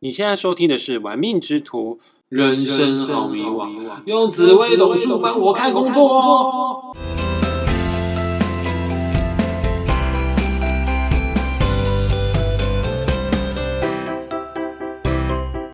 你现在收听的是《玩命之徒》，人生好迷惘，用紫微斗数帮我看工作。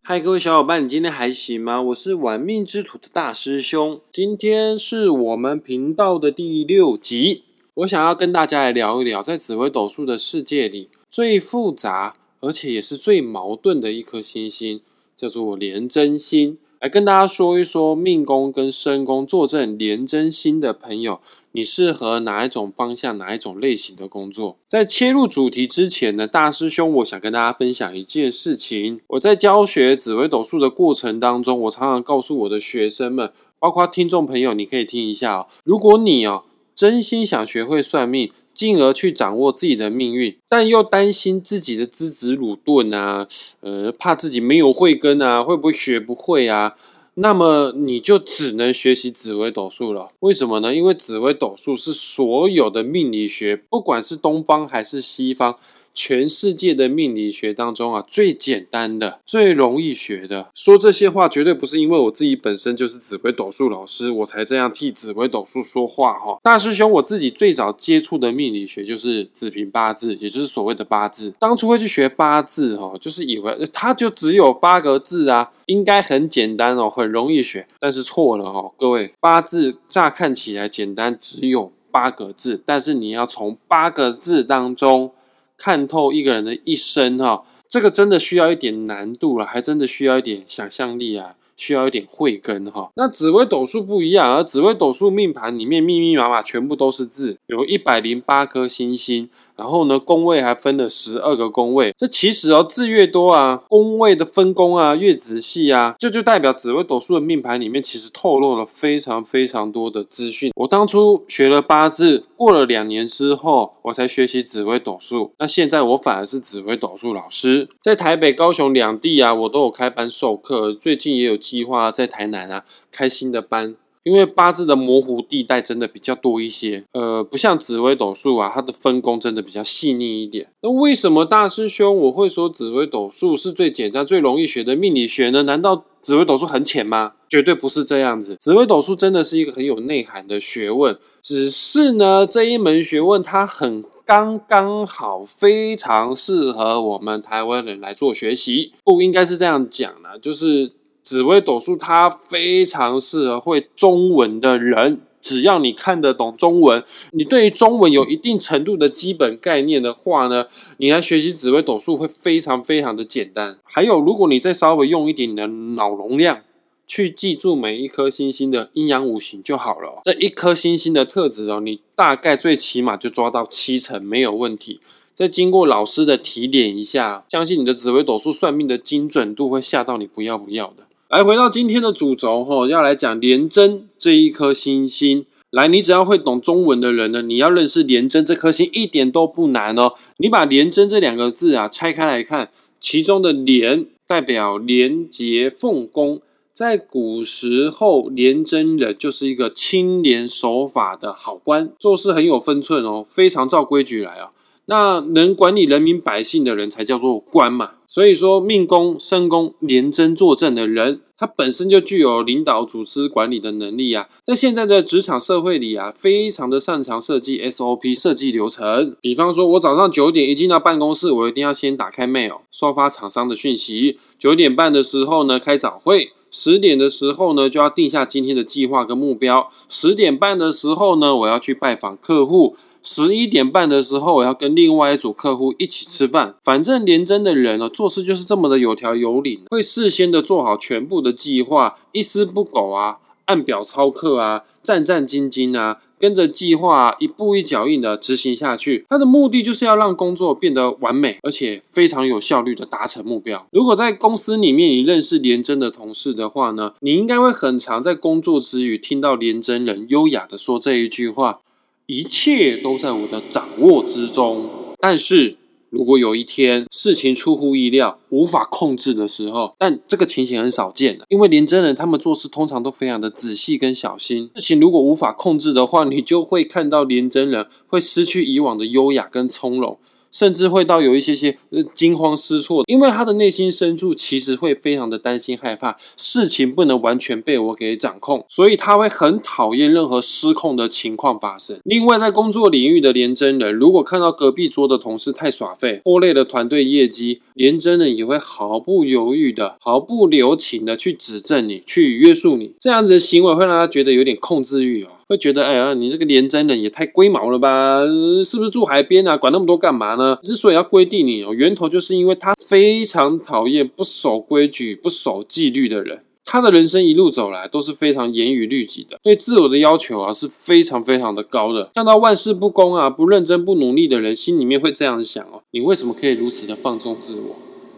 嗨，各位小伙伴，你今天还行吗？我是玩命之徒的大师兄，今天是我们频道的第六集。我想要跟大家来聊一聊，在紫微斗数的世界里最复杂。而且也是最矛盾的一颗星星，叫做廉贞星。来跟大家说一说，命宫跟身宫坐镇廉贞星的朋友，你适合哪一种方向、哪一种类型的工作？在切入主题之前呢，大师兄，我想跟大家分享一件事情。我在教学紫微斗数的过程当中，我常常告诉我的学生们，包括听众朋友，你可以听一下哦。如果你哦。真心想学会算命，进而去掌握自己的命运，但又担心自己的资质鲁钝啊，呃，怕自己没有慧根啊，会不会学不会啊？那么你就只能学习紫微斗数了。为什么呢？因为紫微斗数是所有的命理学，不管是东方还是西方。全世界的命理学当中啊，最简单的、最容易学的。说这些话绝对不是因为我自己本身就是紫薇斗数老师，我才这样替紫薇斗数说话哈。大师兄，我自己最早接触的命理学就是紫平八字，也就是所谓的八字。当初会去学八字哈，就是以为它就只有八个字啊，应该很简单哦，很容易学。但是错了哈，各位，八字乍看起来简单，只有八个字，但是你要从八个字当中。看透一个人的一生，哈，这个真的需要一点难度了，还真的需要一点想象力啊，需要一点慧根，哈。那紫微斗数不一样，而紫微斗数命盘里面密密麻麻全部都是字，有一百零八颗星星。然后呢，宫位还分了十二个宫位，这其实哦，字越多啊，宫位的分工啊越仔细啊，这就代表紫微斗数的命盘里面其实透露了非常非常多的资讯。我当初学了八字，过了两年之后，我才学习紫微斗数。那现在我反而是紫微斗数老师，在台北、高雄两地啊，我都有开班授课，最近也有计划在台南啊开新的班。因为八字的模糊地带真的比较多一些，呃，不像紫微斗数啊，它的分工真的比较细腻一点。那为什么大师兄我会说紫微斗数是最简单、最容易学的命理学呢？难道紫微斗数很浅吗？绝对不是这样子。紫微斗数真的是一个很有内涵的学问，只是呢，这一门学问它很刚刚好，非常适合我们台湾人来做学习。不应该是这样讲呢，就是。紫微斗数它非常适合会中文的人，只要你看得懂中文，你对于中文有一定程度的基本概念的话呢，你来学习紫微斗数会非常非常的简单。还有，如果你再稍微用一点你的脑容量去记住每一颗星星的阴阳五行就好了。这一颗星星的特质哦，你大概最起码就抓到七成没有问题。再经过老师的提点一下，相信你的紫微斗数算命的精准度会吓到你不要不要的。来回到今天的主轴哈，要来讲廉贞这一颗星星。来，你只要会懂中文的人呢，你要认识廉贞这颗星一点都不难哦。你把廉贞这两个字啊拆开来看，其中的廉代表廉洁奉公，在古时候廉贞人就是一个清廉守法的好官，做事很有分寸哦，非常照规矩来啊。那能管理人民百姓的人才叫做官嘛。所以说，命宫、身宫廉贞坐镇的人，他本身就具有领导、组织、管理的能力啊。在现在的职场社会里啊，非常的擅长设计 SOP、设计流程。比方说，我早上九点一进到办公室，我一定要先打开 mail，收发厂商的讯息。九点半的时候呢，开早会。十点的时候呢，就要定下今天的计划跟目标。十点半的时候呢，我要去拜访客户。十一点半的时候，我要跟另外一组客户一起吃饭。反正廉贞的人呢，做事就是这么的有条有理，会事先的做好全部的计划，一丝不苟啊，按表操课啊，战战兢兢啊，跟着计划一步一脚印的执行下去。他的目的就是要让工作变得完美，而且非常有效率的达成目标。如果在公司里面你认识廉贞的同事的话呢，你应该会很常在工作之余听到廉贞人优雅的说这一句话。一切都在我的掌握之中，但是如果有一天事情出乎意料、无法控制的时候，但这个情形很少见，因为廉贞人他们做事通常都非常的仔细跟小心。事情如果无法控制的话，你就会看到廉贞人会失去以往的优雅跟从容，甚至会到有一些些呃惊慌失措，因为他的内心深处其实会非常的担心害怕，事情不能完全被我给掌控，所以他会很讨厌任何失控的情况发生。另外，在工作领域的连真人，如果看到隔壁桌的同事太耍废，拖累了团队业绩，连真人也会毫不犹豫的、毫不留情的去指正你、去约束你。这样子的行为会让他觉得有点控制欲哦。会觉得，哎呀，你这个连真人也太龟毛了吧？是不是住海边啊？管那么多干嘛呢？之所以要规定你哦，源头就是因为他非常讨厌不守规矩、不守纪律的人。他的人生一路走来都是非常严于律己的，对自我的要求啊是非常非常的高的。看到万事不公啊、不认真、不努力的人，心里面会这样想哦：你为什么可以如此的放纵自我？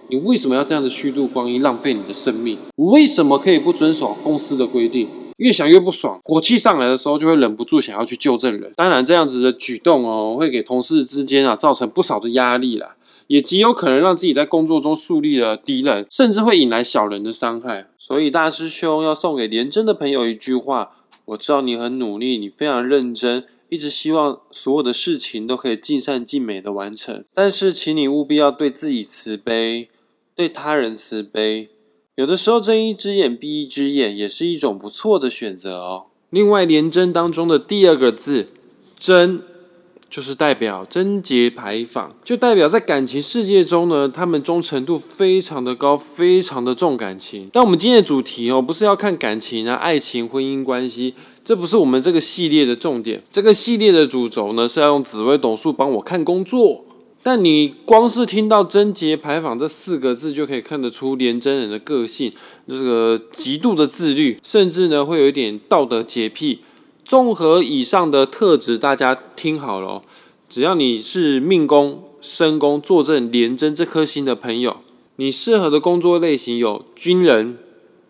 你为什么要这样的虚度光阴、浪费你的生命？为什么可以不遵守公司的规定？越想越不爽，火气上来的时候就会忍不住想要去纠正人。当然，这样子的举动哦，会给同事之间啊造成不少的压力啦，也极有可能让自己在工作中树立了敌人，甚至会引来小人的伤害。所以，大师兄要送给廉贞的朋友一句话：我知道你很努力，你非常认真，一直希望所有的事情都可以尽善尽美的完成。但是，请你务必要对自己慈悲，对他人慈悲。有的时候睁一只眼闭一只眼也是一种不错的选择哦。另外，廉贞当中的第二个字“贞”，就是代表贞洁牌坊，就代表在感情世界中呢，他们忠诚度非常的高，非常的重感情。但我们今天的主题哦，不是要看感情啊、爱情、婚姻关系，这不是我们这个系列的重点。这个系列的主轴呢，是要用紫微斗数帮我看工作。但你光是听到“贞洁牌坊”这四个字，就可以看得出廉贞人的个性，这个极度的自律，甚至呢会有一点道德洁癖。综合以上的特质，大家听好了，只要你是命宫、身宫坐镇廉贞这颗星的朋友，你适合的工作类型有军人、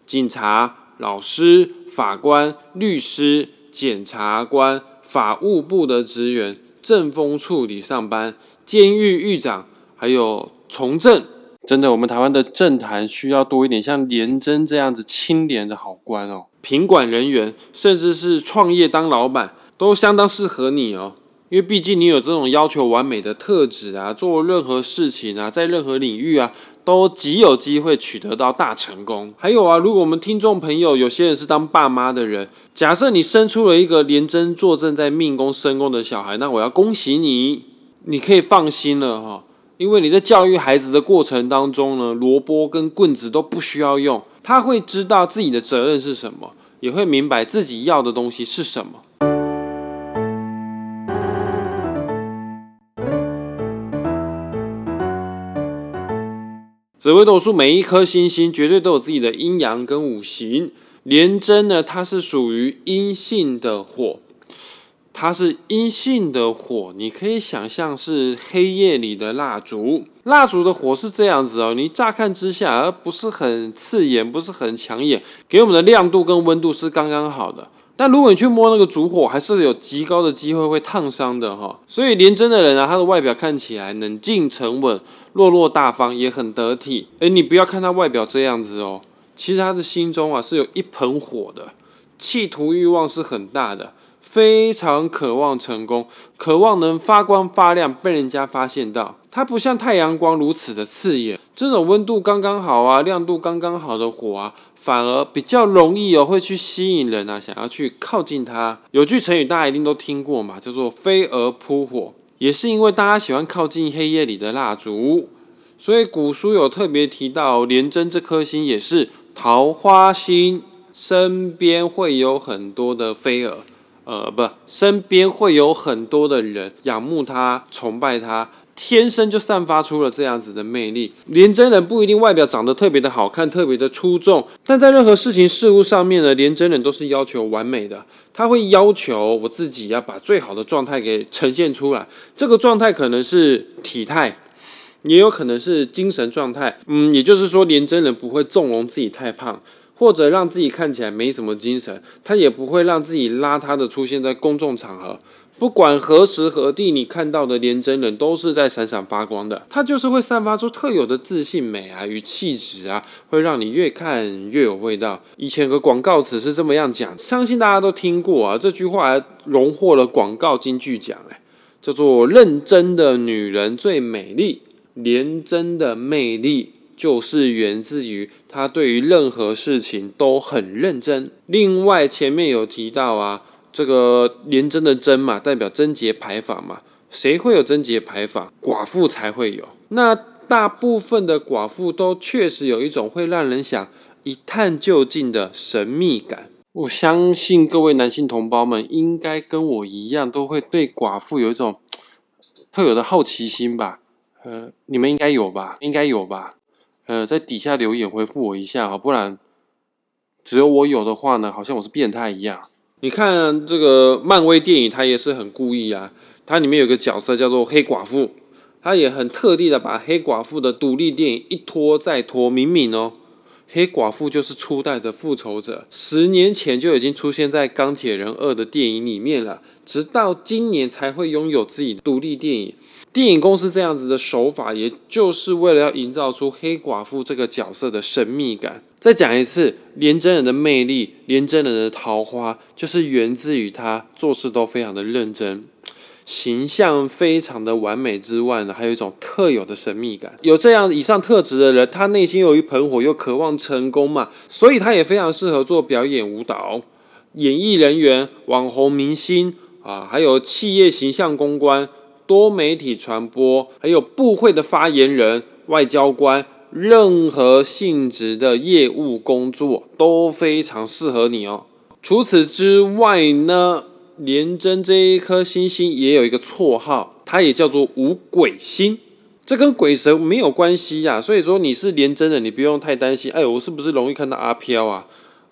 警察、老师、法官、律师、检察官、法务部的职员、政风处理上班。监狱狱长，还有从政，真的，我们台湾的政坛需要多一点像廉贞这样子清廉的好官哦。品管人员，甚至是创业当老板，都相当适合你哦。因为毕竟你有这种要求完美的特质啊，做任何事情啊，在任何领域啊，都极有机会取得到大成功。还有啊，如果我们听众朋友有些人是当爸妈的人，假设你生出了一个廉贞坐正在命宫身宫的小孩，那我要恭喜你。你可以放心了哈，因为你在教育孩子的过程当中呢，萝卜跟棍子都不需要用，他会知道自己的责任是什么，也会明白自己要的东西是什么。紫微斗数每一颗星星绝对都有自己的阴阳跟五行，廉贞呢，它是属于阴性的火。它是阴性的火，你可以想象是黑夜里的蜡烛。蜡烛的火是这样子哦，你乍看之下而不是很刺眼，不是很抢眼，给我们的亮度跟温度是刚刚好的。但如果你去摸那个烛火，还是有极高的机会会烫伤的哈。所以廉贞的人啊，他的外表看起来冷静沉稳、落落大方，也很得体。诶，你不要看他外表这样子哦，其实他的心中啊是有一盆火的，企图欲望是很大的。非常渴望成功，渴望能发光发亮，被人家发现到。它不像太阳光如此的刺眼，这种温度刚刚好啊，亮度刚刚好的火啊，反而比较容易哦，会去吸引人啊，想要去靠近它。有句成语大家一定都听过嘛，叫做飞蛾扑火，也是因为大家喜欢靠近黑夜里的蜡烛，所以古书有特别提到，廉贞这颗星也是桃花星，身边会有很多的飞蛾。呃，不，身边会有很多的人仰慕他、崇拜他，天生就散发出了这样子的魅力。廉真人不一定外表长得特别的好看、特别的出众，但在任何事情事物上面呢，廉真人都是要求完美的。他会要求我自己要把最好的状态给呈现出来，这个状态可能是体态，也有可能是精神状态。嗯，也就是说，廉真人不会纵容自己太胖。或者让自己看起来没什么精神，他也不会让自己邋遢的出现在公众场合。不管何时何地，你看到的廉贞人都是在闪闪发光的。他就是会散发出特有的自信美啊与气质啊，会让你越看越有味道。以前有个广告词是这么样讲，相信大家都听过啊。这句话还荣获了广告金句奖，哎。叫做“认真的女人最美丽”。廉贞的魅力就是源自于他对于任何事情都很认真。另外，前面有提到啊，这个廉贞的“贞”嘛，代表贞洁牌坊嘛。谁会有贞洁牌坊？寡妇才会有。那大部分的寡妇都确实有一种会让人想一探究竟的神秘感。我相信各位男性同胞们应该跟我一样，都会对寡妇有一种特有的好奇心吧？呃，你们应该有吧？应该有吧？呃，在底下留言回复我一下啊，不然只有我有的话呢，好像我是变态一样。你看这个漫威电影，它也是很故意啊。它里面有个角色叫做黑寡妇，它也很特地的把黑寡妇的独立电影一拖再拖。明明哦，黑寡妇就是初代的复仇者，十年前就已经出现在钢铁人二的电影里面了，直到今年才会拥有自己独立电影。电影公司这样子的手法，也就是为了要营造出黑寡妇这个角色的神秘感。再讲一次，连真人的魅力，连真人的桃花，就是源自于他做事都非常的认真。形象非常的完美之外呢，还有一种特有的神秘感。有这样以上特质的人，他内心有一盆火，又渴望成功嘛，所以他也非常适合做表演、舞蹈、演艺人员、网红明星啊，还有企业形象公关、多媒体传播，还有部会的发言人、外交官，任何性质的业务工作都非常适合你哦。除此之外呢？廉贞这一颗星星也有一个绰号，它也叫做五鬼星，这跟鬼神没有关系呀。所以说你是廉贞的，你不用太担心。哎，我是不是容易看到阿飘啊？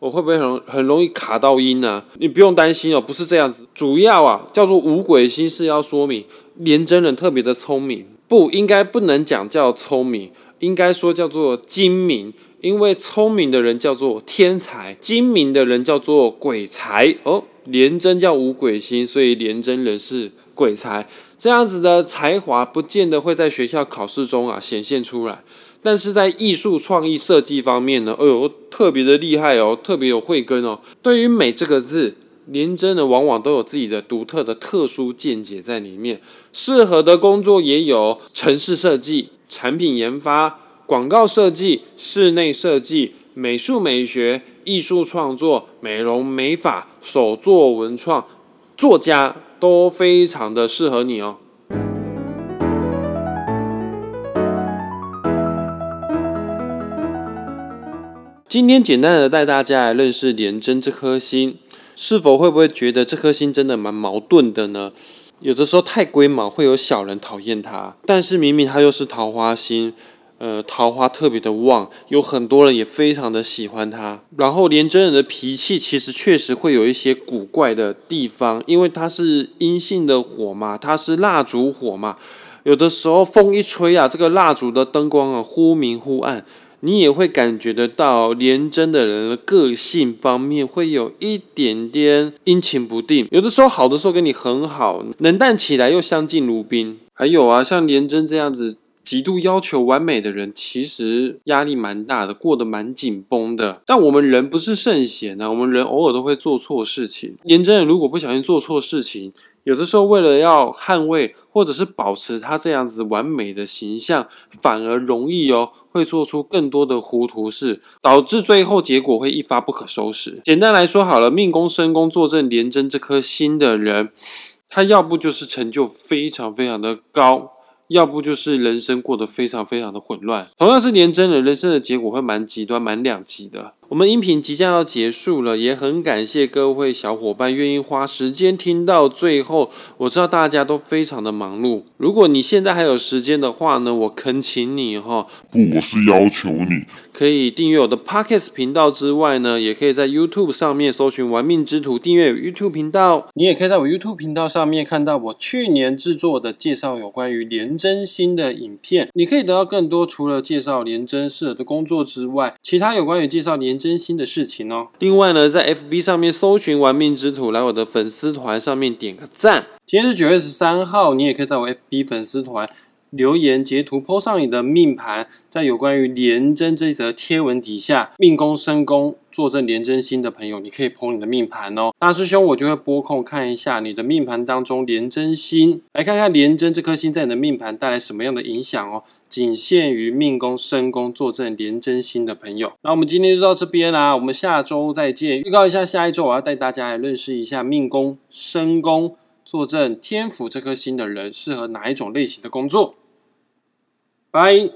我会不会很很容易卡到音呢？你不用担心哦，不是这样子。主要啊，叫做五鬼星是要说明廉贞人特别的聪明，不应该不能讲叫聪明，应该说叫做精明。因为聪明的人叫做天才，精明的人叫做鬼才哦。廉贞叫五鬼星，所以廉贞人是鬼才。这样子的才华不见得会在学校考试中啊显现出来，但是在艺术创意设计方面呢，哎呦特别的厉害哦，特别有慧根哦。对于美这个字，廉贞呢往往都有自己的独特的特殊见解在里面。适合的工作也有城市设计、产品研发、广告设计、室内设计。美术美学、艺术创作、美容美发、手作文创、作家都非常的适合你哦。今天简单的带大家来认识廉贞这颗星，是否会不会觉得这颗星真的蛮矛盾的呢？有的时候太龟毛，会有小人讨厌它，但是明明它又是桃花星。呃，桃花特别的旺，有很多人也非常的喜欢他。然后廉贞人的脾气其实确实会有一些古怪的地方，因为他是阴性的火嘛，他是蜡烛火嘛。有的时候风一吹啊，这个蜡烛的灯光啊忽明忽暗，你也会感觉得到廉贞的人的个性方面会有一点点阴晴不定。有的时候好的时候跟你很好，冷淡起来又相敬如宾。还有啊，像廉贞这样子。极度要求完美的人，其实压力蛮大的，过得蛮紧绷的。但我们人不是圣贤啊，我们人偶尔都会做错事情。廉贞人如果不小心做错事情，有的时候为了要捍卫或者是保持他这样子完美的形象，反而容易哦，会做出更多的糊涂事，导致最后结果会一发不可收拾。简单来说好了，命宫、身宫坐镇廉贞这颗心的人，他要不就是成就非常非常的高。要不就是人生过得非常非常的混乱，同样是年真的人生的结果会蛮极端、蛮两极的。我们音频即将要结束了，也很感谢各位小伙伴愿意花时间听到最后。我知道大家都非常的忙碌，如果你现在还有时间的话呢，我恳请你哈，不，我是要求你。可以订阅我的 Podcast 频道之外呢，也可以在 YouTube 上面搜寻“玩命之徒”订阅 YouTube 频道。你也可以在我 YouTube 频道上面看到我去年制作的介绍有关于廉贞星的影片。你可以得到更多除了介绍廉贞适合的工作之外，其他有关于介绍廉真心的事情哦。另外呢，在 FB 上面搜寻“玩命之徒”，来我的粉丝团上面点个赞。今天是九月十三号，你也可以在我 FB 粉丝团。留言截图 po 上你的命盘，在有关于廉贞这一则贴文底下，命宫、身宫坐镇廉贞星的朋友，你可以 po 你的命盘哦。大师兄，我就会拨空看一下你的命盘当中廉贞星，来看看廉贞这颗星在你的命盘带来什么样的影响哦。仅限于命宫、身宫坐镇廉贞星的朋友。那我们今天就到这边啦，我们下周再见。预告一下，下一周我要带大家来认识一下命宫、身宫坐镇天府这颗星的人适合哪一种类型的工作。拜。